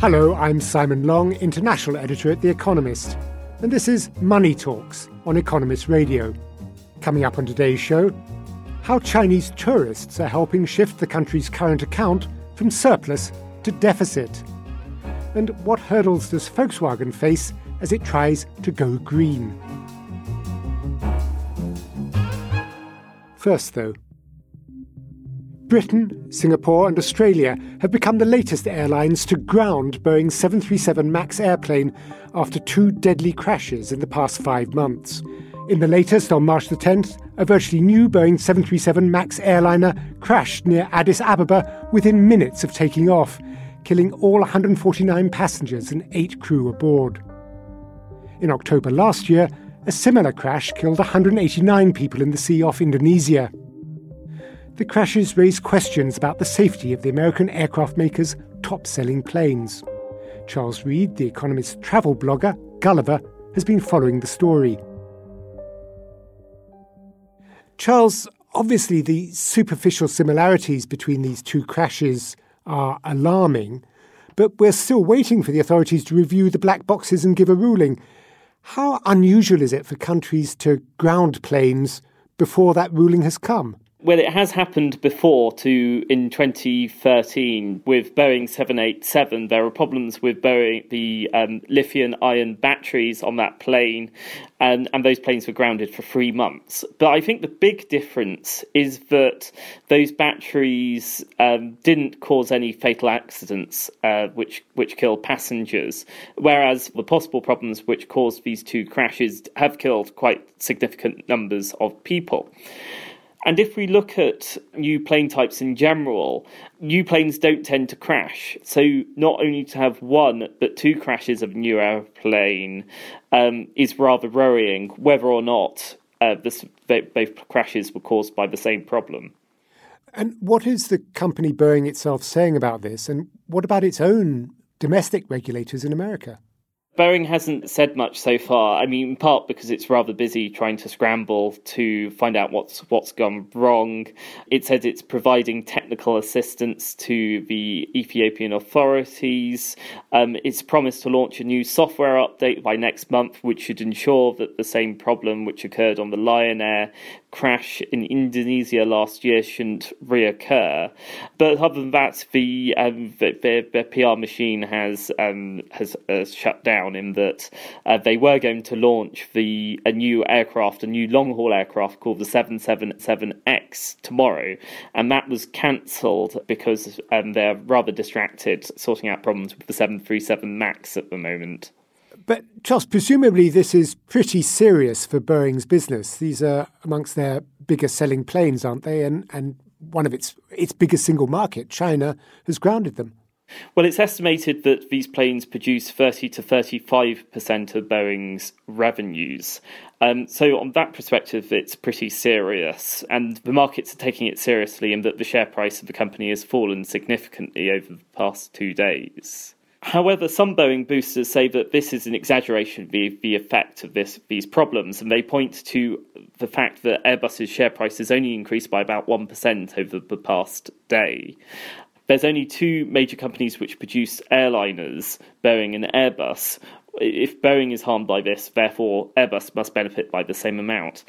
Hello, I'm Simon Long, international editor at The Economist, and this is Money Talks on Economist Radio. Coming up on today's show, how Chinese tourists are helping shift the country's current account from surplus to deficit. And what hurdles does Volkswagen face as it tries to go green? First, though, Britain, Singapore, and Australia have become the latest airlines to ground Boeing 737 MAX airplane after two deadly crashes in the past five months. In the latest, on March the 10th, a virtually new Boeing 737 MAX airliner crashed near Addis Ababa within minutes of taking off, killing all 149 passengers and eight crew aboard. In October last year, a similar crash killed 189 people in the sea off Indonesia. The crashes raise questions about the safety of the American aircraft maker's top selling planes. Charles Reed, the Economist travel blogger, Gulliver, has been following the story. Charles, obviously, the superficial similarities between these two crashes are alarming, but we're still waiting for the authorities to review the black boxes and give a ruling. How unusual is it for countries to ground planes before that ruling has come? Well, it has happened before to in 2013 with Boeing 787. There were problems with Boeing, the um, lithium ion batteries on that plane, and, and those planes were grounded for three months. But I think the big difference is that those batteries um, didn't cause any fatal accidents, uh, which which killed passengers, whereas the possible problems which caused these two crashes have killed quite significant numbers of people. And if we look at new plane types in general, new planes don't tend to crash. So not only to have one but two crashes of a new airplane um, is rather worrying, whether or not uh, this, both crashes were caused by the same problem. And what is the company Boeing itself saying about this? And what about its own domestic regulators in America? Boeing hasn't said much so far. I mean, in part because it's rather busy trying to scramble to find out what's what's gone wrong. It said it's providing technical assistance to the Ethiopian authorities. Um, it's promised to launch a new software update by next month, which should ensure that the same problem which occurred on the Lion Air crash in Indonesia last year shouldn't reoccur. But other than that, the um, the, the, PR machine has um, has shut down. In that uh, they were going to launch the a new aircraft, a new long haul aircraft called the seven seven seven X tomorrow, and that was cancelled because um, they're rather distracted sorting out problems with the seven three seven Max at the moment. But Charles, presumably this is pretty serious for Boeing's business. These are amongst their biggest selling planes, aren't they? And and one of its its biggest single market, China, has grounded them. Well, it's estimated that these planes produce 30 to 35% of Boeing's revenues. Um, so, on that perspective, it's pretty serious. And the markets are taking it seriously in that the share price of the company has fallen significantly over the past two days. However, some Boeing boosters say that this is an exaggeration of the, the effect of this, these problems, and they point to the fact that Airbus's share price has only increased by about 1% over the past day. There's only two major companies which produce airliners, Boeing and Airbus. If Boeing is harmed by this, therefore Airbus must benefit by the same amount.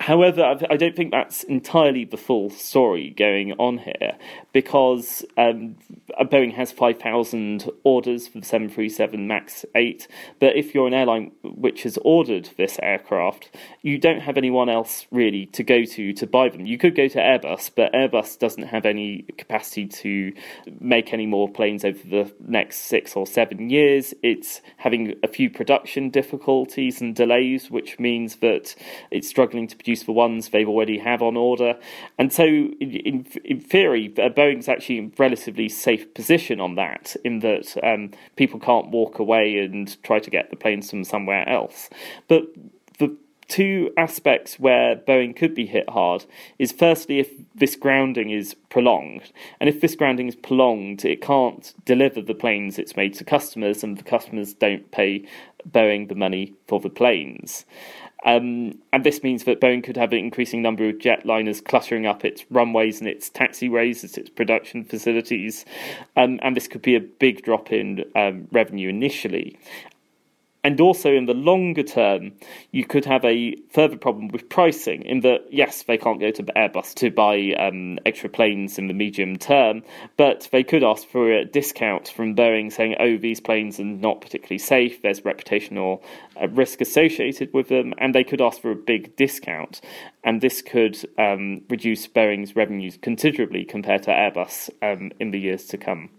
However, I don't think that's entirely the full story going on here because um, Boeing has 5,000 orders for the 737 MAX 8. But if you're an airline which has ordered this aircraft, you don't have anyone else really to go to to buy them. You could go to Airbus, but Airbus doesn't have any capacity to make any more planes over the next six or seven years. It's having a few production difficulties and delays, which means that it's struggling to produce produce the ones they've already have on order. And so, in, in theory, uh, Boeing's actually in a relatively safe position on that, in that um, people can't walk away and try to get the planes from somewhere else. But the two aspects where Boeing could be hit hard is firstly if this grounding is prolonged. And if this grounding is prolonged, it can't deliver the planes it's made to customers, and the customers don't pay Boeing the money for the planes. Um, and this means that Boeing could have an increasing number of jetliners cluttering up its runways and its taxiways, its production facilities. Um, and this could be a big drop in um, revenue initially. And also in the longer term, you could have a further problem with pricing in that, yes, they can't go to Airbus to buy um, extra planes in the medium term, but they could ask for a discount from Boeing saying, oh, these planes are not particularly safe, there's reputational uh, risk associated with them, and they could ask for a big discount. And this could um, reduce Boeing's revenues considerably compared to Airbus um, in the years to come.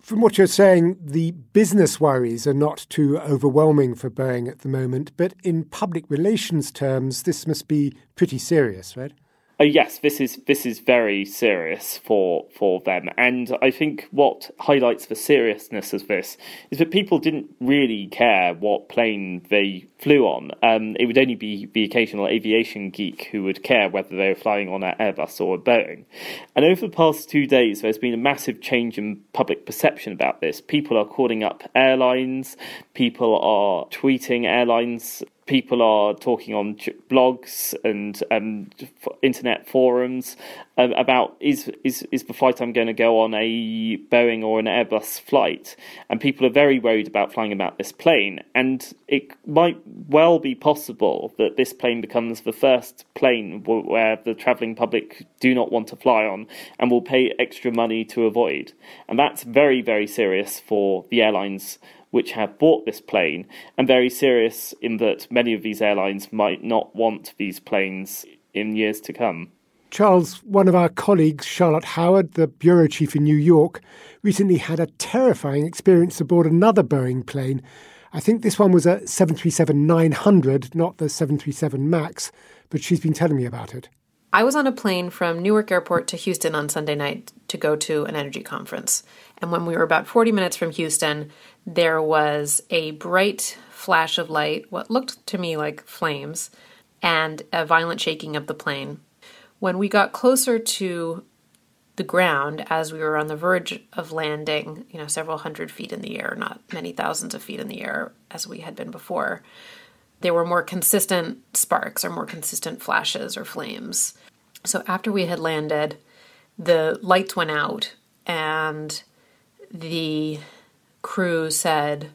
From what you're saying, the business worries are not too overwhelming for Boeing at the moment, but in public relations terms, this must be pretty serious, right? Uh, yes, this is this is very serious for for them, and I think what highlights the seriousness of this is that people didn't really care what plane they flew on. Um, it would only be the occasional aviation geek who would care whether they were flying on an Airbus or a Boeing. And over the past two days, there's been a massive change in public perception about this. People are calling up airlines. People are tweeting airlines people are talking on blogs and um, internet forums uh, about is is is the flight I'm going to go on a Boeing or an Airbus flight, and people are very worried about flying about this plane, and it might well be possible that this plane becomes the first plane where the travelling public do not want to fly on and will pay extra money to avoid, and that's very very serious for the airlines which have bought this plane, and very serious in that many of these airlines might not want these planes in years to come. Charles, one of our colleagues, Charlotte Howard, the bureau chief in New York, recently had a terrifying experience aboard another Boeing plane. I think this one was a 737 900, not the 737 MAX, but she's been telling me about it. I was on a plane from Newark Airport to Houston on Sunday night to go to an energy conference. And when we were about 40 minutes from Houston, there was a bright flash of light, what looked to me like flames, and a violent shaking of the plane. When we got closer to the ground, as we were on the verge of landing, you know, several hundred feet in the air, not many thousands of feet in the air as we had been before, there were more consistent sparks or more consistent flashes or flames. So after we had landed, the lights went out and the crew said,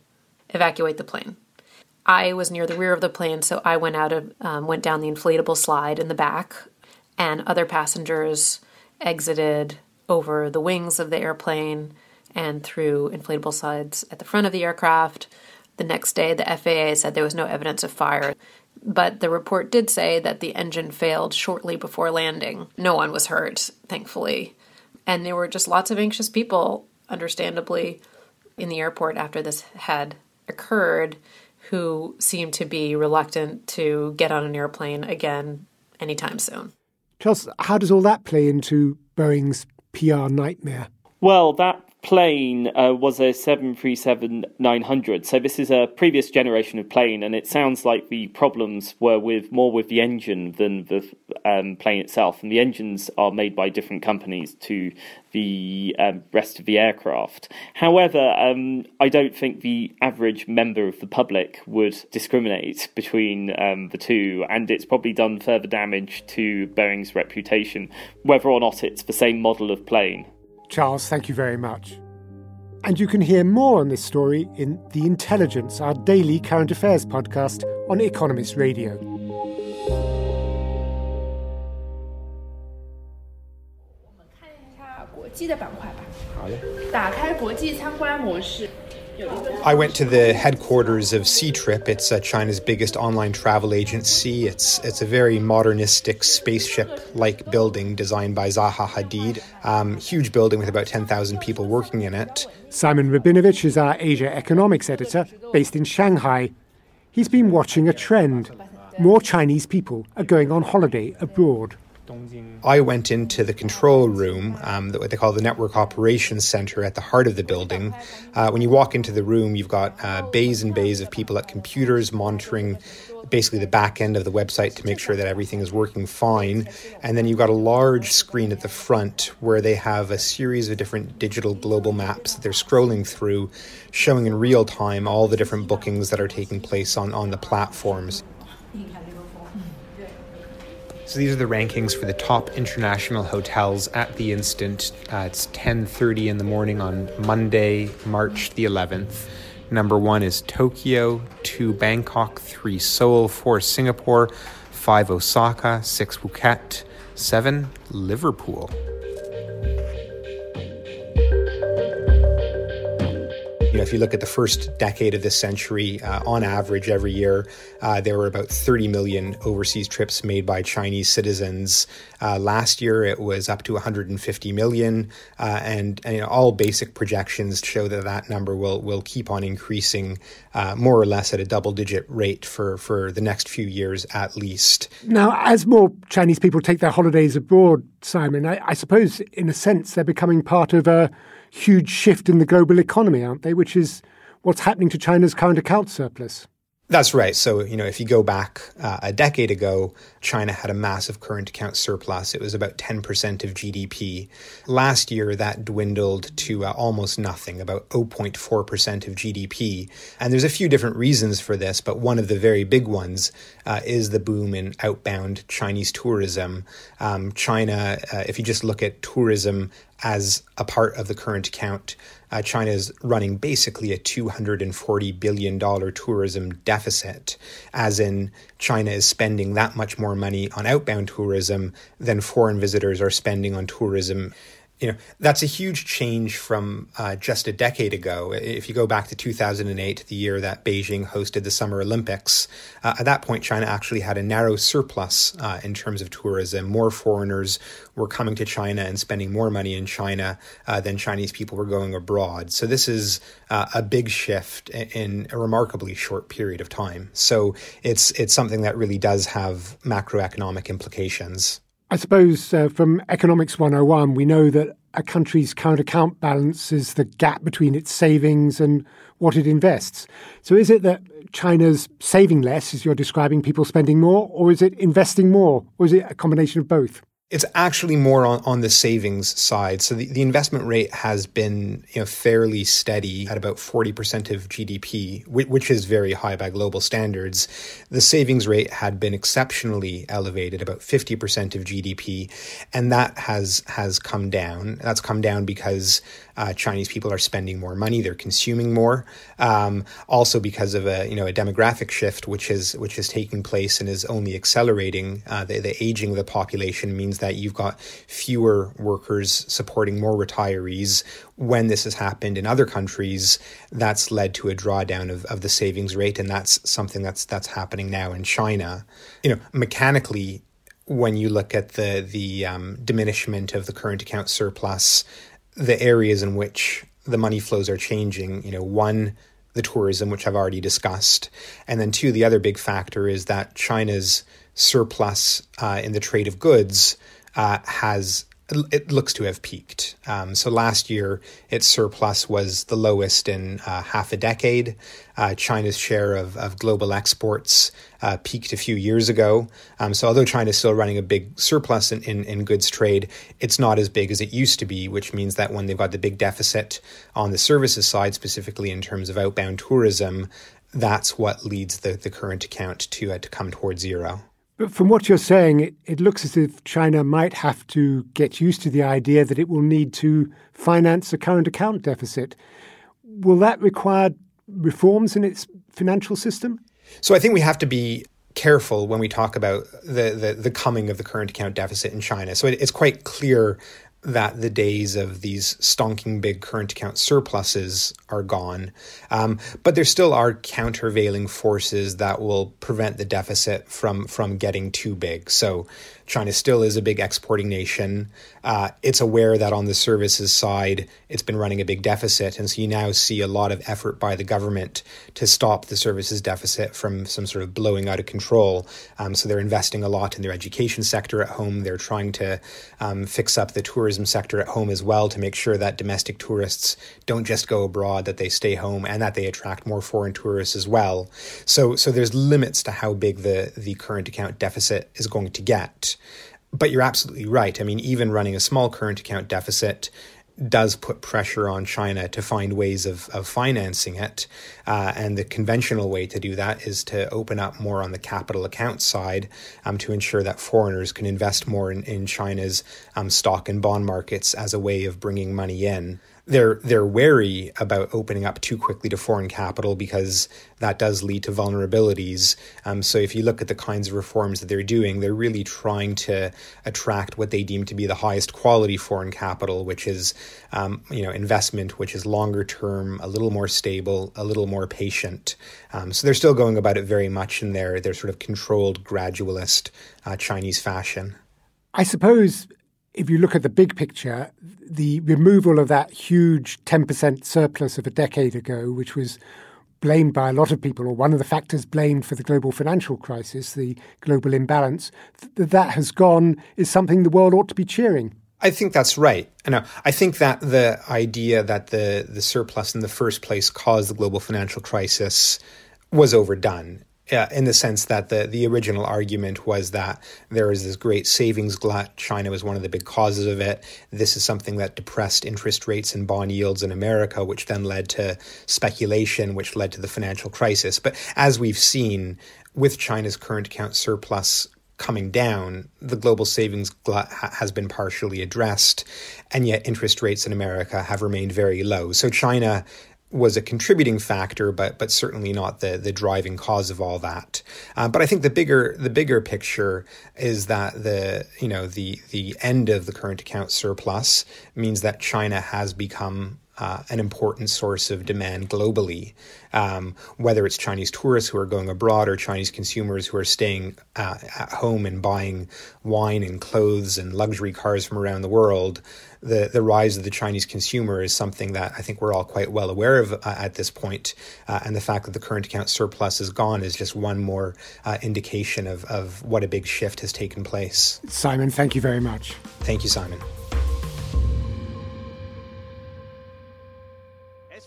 evacuate the plane. I was near the rear of the plane, so I went out of, um, went down the inflatable slide in the back, and other passengers exited over the wings of the airplane and through inflatable slides at the front of the aircraft. The next day, the FAA said there was no evidence of fire, but the report did say that the engine failed shortly before landing. No one was hurt, thankfully. And there were just lots of anxious people, understandably, in the airport after this had occurred who seemed to be reluctant to get on an airplane again anytime soon. Charles, how does all that play into Boeing's PR nightmare? Well, that plane uh, was a 737 900. So this is a previous generation of plane, and it sounds like the problems were with more with the engine than the um, plane itself. And the engines are made by different companies to the um, rest of the aircraft. However, um, I don't think the average member of the public would discriminate between um, the two, and it's probably done further damage to Boeing's reputation, whether or not it's the same model of plane. Charles, thank you very much. And you can hear more on this story in The Intelligence, our daily current affairs podcast on Economist Radio. I went to the headquarters of Ctrip. It's uh, China's biggest online travel agency. It's it's a very modernistic spaceship-like building designed by Zaha Hadid. Um, huge building with about 10,000 people working in it. Simon Rabinovitch is our Asia economics editor, based in Shanghai. He's been watching a trend. more Chinese people are going on holiday abroad. I went into the control room, um, what they call the Network Operations Center at the heart of the building. Uh, when you walk into the room, you've got uh, bays and bays of people at computers monitoring basically the back end of the website to make sure that everything is working fine. And then you've got a large screen at the front where they have a series of different digital global maps that they're scrolling through, showing in real time all the different bookings that are taking place on, on the platforms. So these are the rankings for the top international hotels at the instant. Uh, it's 10:30 in the morning on Monday, March the 11th. Number 1 is Tokyo, 2 Bangkok, 3 Seoul, 4 Singapore, 5 Osaka, 6 Phuket, 7 Liverpool. If you look at the first decade of this century, uh, on average, every year uh, there were about 30 million overseas trips made by Chinese citizens. Uh, last year, it was up to 150 million, uh, and, and you know, all basic projections show that that number will will keep on increasing, uh, more or less at a double-digit rate for for the next few years at least. Now, as more Chinese people take their holidays abroad, Simon, I, I suppose in a sense they're becoming part of a huge shift in the global economy, aren't they? Which is what's happening to China's current account surplus. That's right. So, you know, if you go back uh, a decade ago, China had a massive current account surplus. It was about 10% of GDP. Last year, that dwindled to uh, almost nothing, about 0.4% of GDP. And there's a few different reasons for this, but one of the very big ones uh, is the boom in outbound Chinese tourism. Um, China, uh, if you just look at tourism as a part of the current count. uh, China is running basically a $240 billion tourism deficit, as in China is spending that much more money on outbound tourism than foreign visitors are spending on tourism you know that's a huge change from uh, just a decade ago. If you go back to 2008, the year that Beijing hosted the Summer Olympics, uh, at that point China actually had a narrow surplus uh, in terms of tourism. More foreigners were coming to China and spending more money in China uh, than Chinese people were going abroad. So this is uh, a big shift in a remarkably short period of time. So it's it's something that really does have macroeconomic implications. I suppose uh, from Economics 101, we know that a country's current account balance is the gap between its savings and what it invests. So is it that China's saving less, as you're describing, people spending more, or is it investing more, or is it a combination of both? It's actually more on, on the savings side. So the, the investment rate has been you know fairly steady at about 40% of GDP, which, which is very high by global standards. The savings rate had been exceptionally elevated, about 50% of GDP, and that has has come down. That's come down because uh, Chinese people are spending more money, they're consuming more. Um, also because of a you know a demographic shift which is which is taking place and is only accelerating. Uh, the, the aging of the population means that you've got fewer workers supporting more retirees. When this has happened in other countries, that's led to a drawdown of, of the savings rate, and that's something that's that's happening now in China. You know, mechanically, when you look at the the um, diminishment of the current account surplus the areas in which the money flows are changing. You know, one, the tourism, which I've already discussed, and then two, the other big factor is that China's surplus uh, in the trade of goods uh, has it looks to have peaked. Um, so last year, its surplus was the lowest in uh, half a decade. Uh, China's share of, of global exports uh, peaked a few years ago. Um, so although China is still running a big surplus in, in, in, goods trade, it's not as big as it used to be, which means that when they've got the big deficit on the services side, specifically in terms of outbound tourism, that's what leads the, the current account to, uh, to come towards zero. But from what you're saying, it, it looks as if China might have to get used to the idea that it will need to finance a current account deficit. Will that require reforms in its financial system? So I think we have to be careful when we talk about the, the, the coming of the current account deficit in China. So it, it's quite clear that the days of these stonking big current account surpluses are gone. Um, but there still are countervailing forces that will prevent the deficit from, from getting too big. So China still is a big exporting nation. Uh, it's aware that on the services side, it's been running a big deficit. And so you now see a lot of effort by the government to stop the services deficit from some sort of blowing out of control. Um, so they're investing a lot in their education sector at home. They're trying to um, fix up the tourism sector at home as well to make sure that domestic tourists don't just go abroad, that they stay home, and that they attract more foreign tourists as well. So, so there's limits to how big the, the current account deficit is going to get. But you're absolutely right. I mean, even running a small current account deficit does put pressure on China to find ways of, of financing it. Uh, and the conventional way to do that is to open up more on the capital account side um, to ensure that foreigners can invest more in, in China's um, stock and bond markets as a way of bringing money in they're they're wary about opening up too quickly to foreign capital because that does lead to vulnerabilities. Um, so if you look at the kinds of reforms that they're doing, they're really trying to attract what they deem to be the highest quality foreign capital, which is um, you know investment, which is longer term, a little more stable, a little more patient. Um, so they're still going about it very much in their their sort of controlled gradualist uh, Chinese fashion. I suppose if you look at the big picture, the removal of that huge 10% surplus of a decade ago, which was blamed by a lot of people, or one of the factors blamed for the global financial crisis, the global imbalance, that that has gone is something the world ought to be cheering. I think that's right. I I think that the idea that the, the surplus in the first place caused the global financial crisis was overdone. Uh, in the sense that the, the original argument was that there is this great savings glut. China was one of the big causes of it. This is something that depressed interest rates and bond yields in America, which then led to speculation, which led to the financial crisis. But as we've seen with China's current account surplus coming down, the global savings glut ha- has been partially addressed, and yet interest rates in America have remained very low. So China was a contributing factor, but but certainly not the the driving cause of all that. Uh, but I think the bigger the bigger picture is that the you know the the end of the current account surplus means that China has become uh, an important source of demand globally, um, whether it's Chinese tourists who are going abroad or Chinese consumers who are staying uh, at home and buying wine and clothes and luxury cars from around the world. The, the rise of the Chinese consumer is something that I think we're all quite well aware of uh, at this point. Uh, and the fact that the current account surplus is gone is just one more uh, indication of, of what a big shift has taken place. Simon, thank you very much. Thank you, Simon.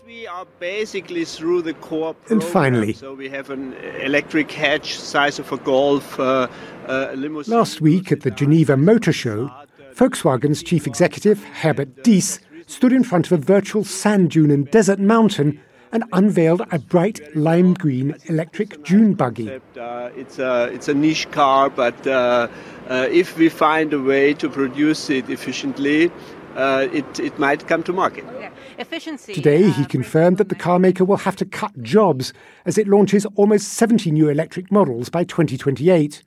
we are basically through the core program. And finally, so we have an electric hatch size of a Golf. Uh, uh, Last week at the Geneva Motor Show, Volkswagen's chief executive Herbert Diess stood in front of a virtual sand dune and desert mountain and unveiled a bright lime green electric dune buggy. Uh, it's, a, it's a niche car, but uh, uh, if we find a way to produce it efficiently, uh, it, it might come to market. Efficiency. Today, he uh, confirmed that the carmaker will have to cut jobs as it launches almost 70 new electric models by 2028.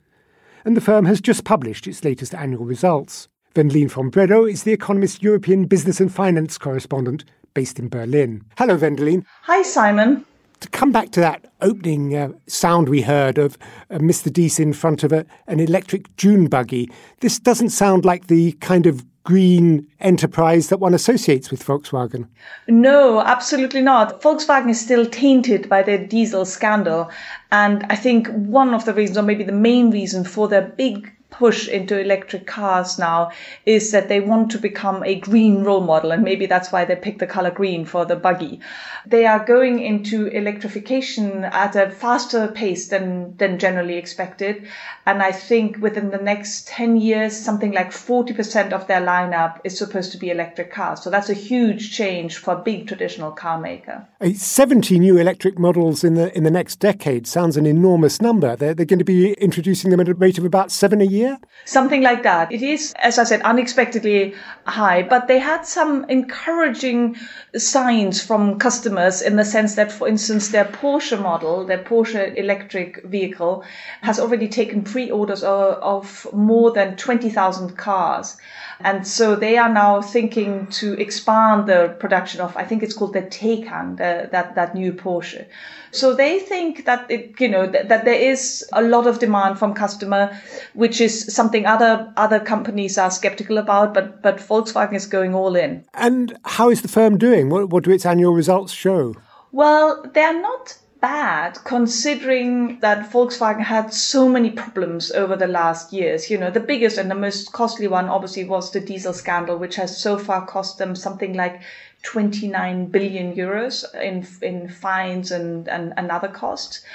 And the firm has just published its latest annual results. Vendeline von Bredow is The Economist European business and finance correspondent based in Berlin. Hello, Vendeline. Hi, Simon. To come back to that opening uh, sound we heard of uh, Mr. Diess in front of a, an electric dune buggy, this doesn't sound like the kind of green enterprise that one associates with Volkswagen. No, absolutely not. Volkswagen is still tainted by the diesel scandal. And I think one of the reasons, or maybe the main reason for their big push into electric cars now is that they want to become a green role model. And maybe that's why they picked the color green for the buggy. They are going into electrification at a faster pace than, than generally expected. And I think within the next 10 years, something like 40% of their lineup is supposed to be electric cars. So that's a huge change for a big traditional car maker. 70 new electric models in the, in the next decade sounds an enormous number. They're, they're going to be introducing them at a rate of about seven a year year? Something like that. It is, as I said, unexpectedly high, but they had some encouraging signs from customers in the sense that, for instance, their Porsche model, their Porsche electric vehicle, has already taken pre orders of more than 20,000 cars. And so they are now thinking to expand the production of, I think it's called the Taycan, the, that, that new Porsche. So they think that it, you know, that, that there is a lot of demand from customer, which is something other, other companies are skeptical about, but, but Volkswagen is going all in. And how is the firm doing? What, what do its annual results show? Well, they're not bad considering that Volkswagen had so many problems over the last years. You know, the biggest and the most costly one obviously was the diesel scandal, which has so far cost them something like 29 billion euros in, in fines and, and, and other costs.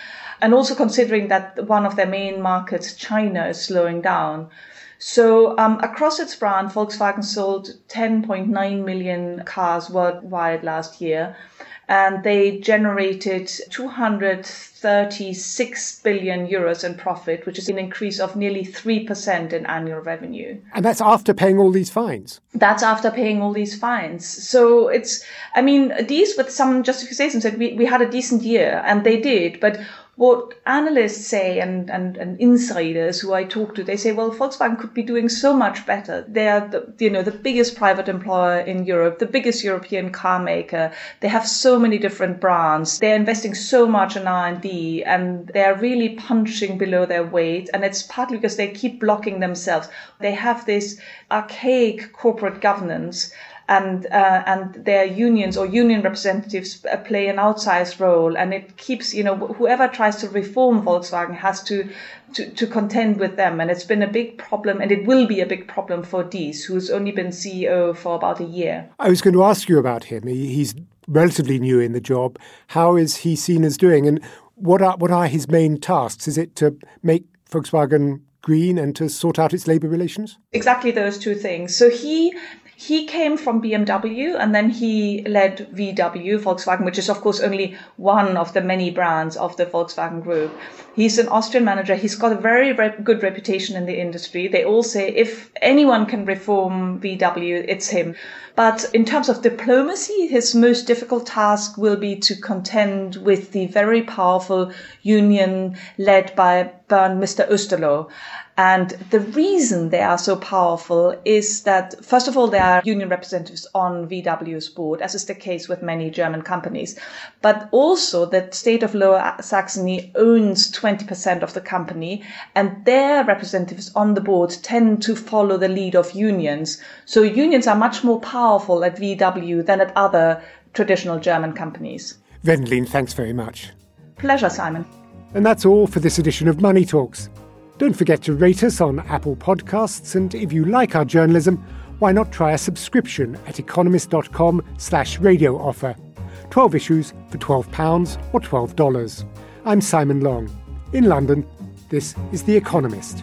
And also considering that one of their main markets, China, is slowing down. So um, across its brand, Volkswagen sold 10.9 million cars worldwide last year and they generated 236 billion euros in profit, which is an increase of nearly 3% in annual revenue. And that's after paying all these fines? That's after paying all these fines. So it's, I mean, these with some justifications said we, we had a decent year, and they did, but what analysts say and, and, and insiders who I talk to, they say, well, Volkswagen could be doing so much better. They are, the, you know, the biggest private employer in Europe, the biggest European car maker. They have so many different brands. They're investing so much in R&D and they're really punching below their weight. And it's partly because they keep blocking themselves. They have this archaic corporate governance and uh, and their unions or union representatives uh, play an outsized role, and it keeps you know whoever tries to reform Volkswagen has to. To, to contend with them, and it's been a big problem, and it will be a big problem for Diess, who's only been CEO for about a year. I was going to ask you about him. He's relatively new in the job. How is he seen as doing, and what are what are his main tasks? Is it to make Volkswagen green and to sort out its labour relations? Exactly those two things. So he he came from BMW and then he led VW, Volkswagen, which is of course only one of the many brands of the Volkswagen group. He's an Austrian manager. He's got a very good reputation in the industry. They all say if anyone can reform VW, it's him. But in terms of diplomacy, his most difficult task will be to contend with the very powerful union led by Bernd Mr. Osterloh. And the reason they are so powerful is that, first of all, there are union representatives on VW's board, as is the case with many German companies. But also the state of Lower Saxony owns 20% of the company and their representatives on the board tend to follow the lead of unions. So unions are much more powerful at VW than at other traditional German companies. Vendeline, thanks very much. Pleasure, Simon. And that's all for this edition of Money Talks. Don't forget to rate us on Apple Podcasts, and if you like our journalism, why not try a subscription at economist.com slash radio offer. 12 issues for £12 or $12. I'm Simon Long. In London, this is The Economist.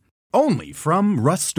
Only from Rust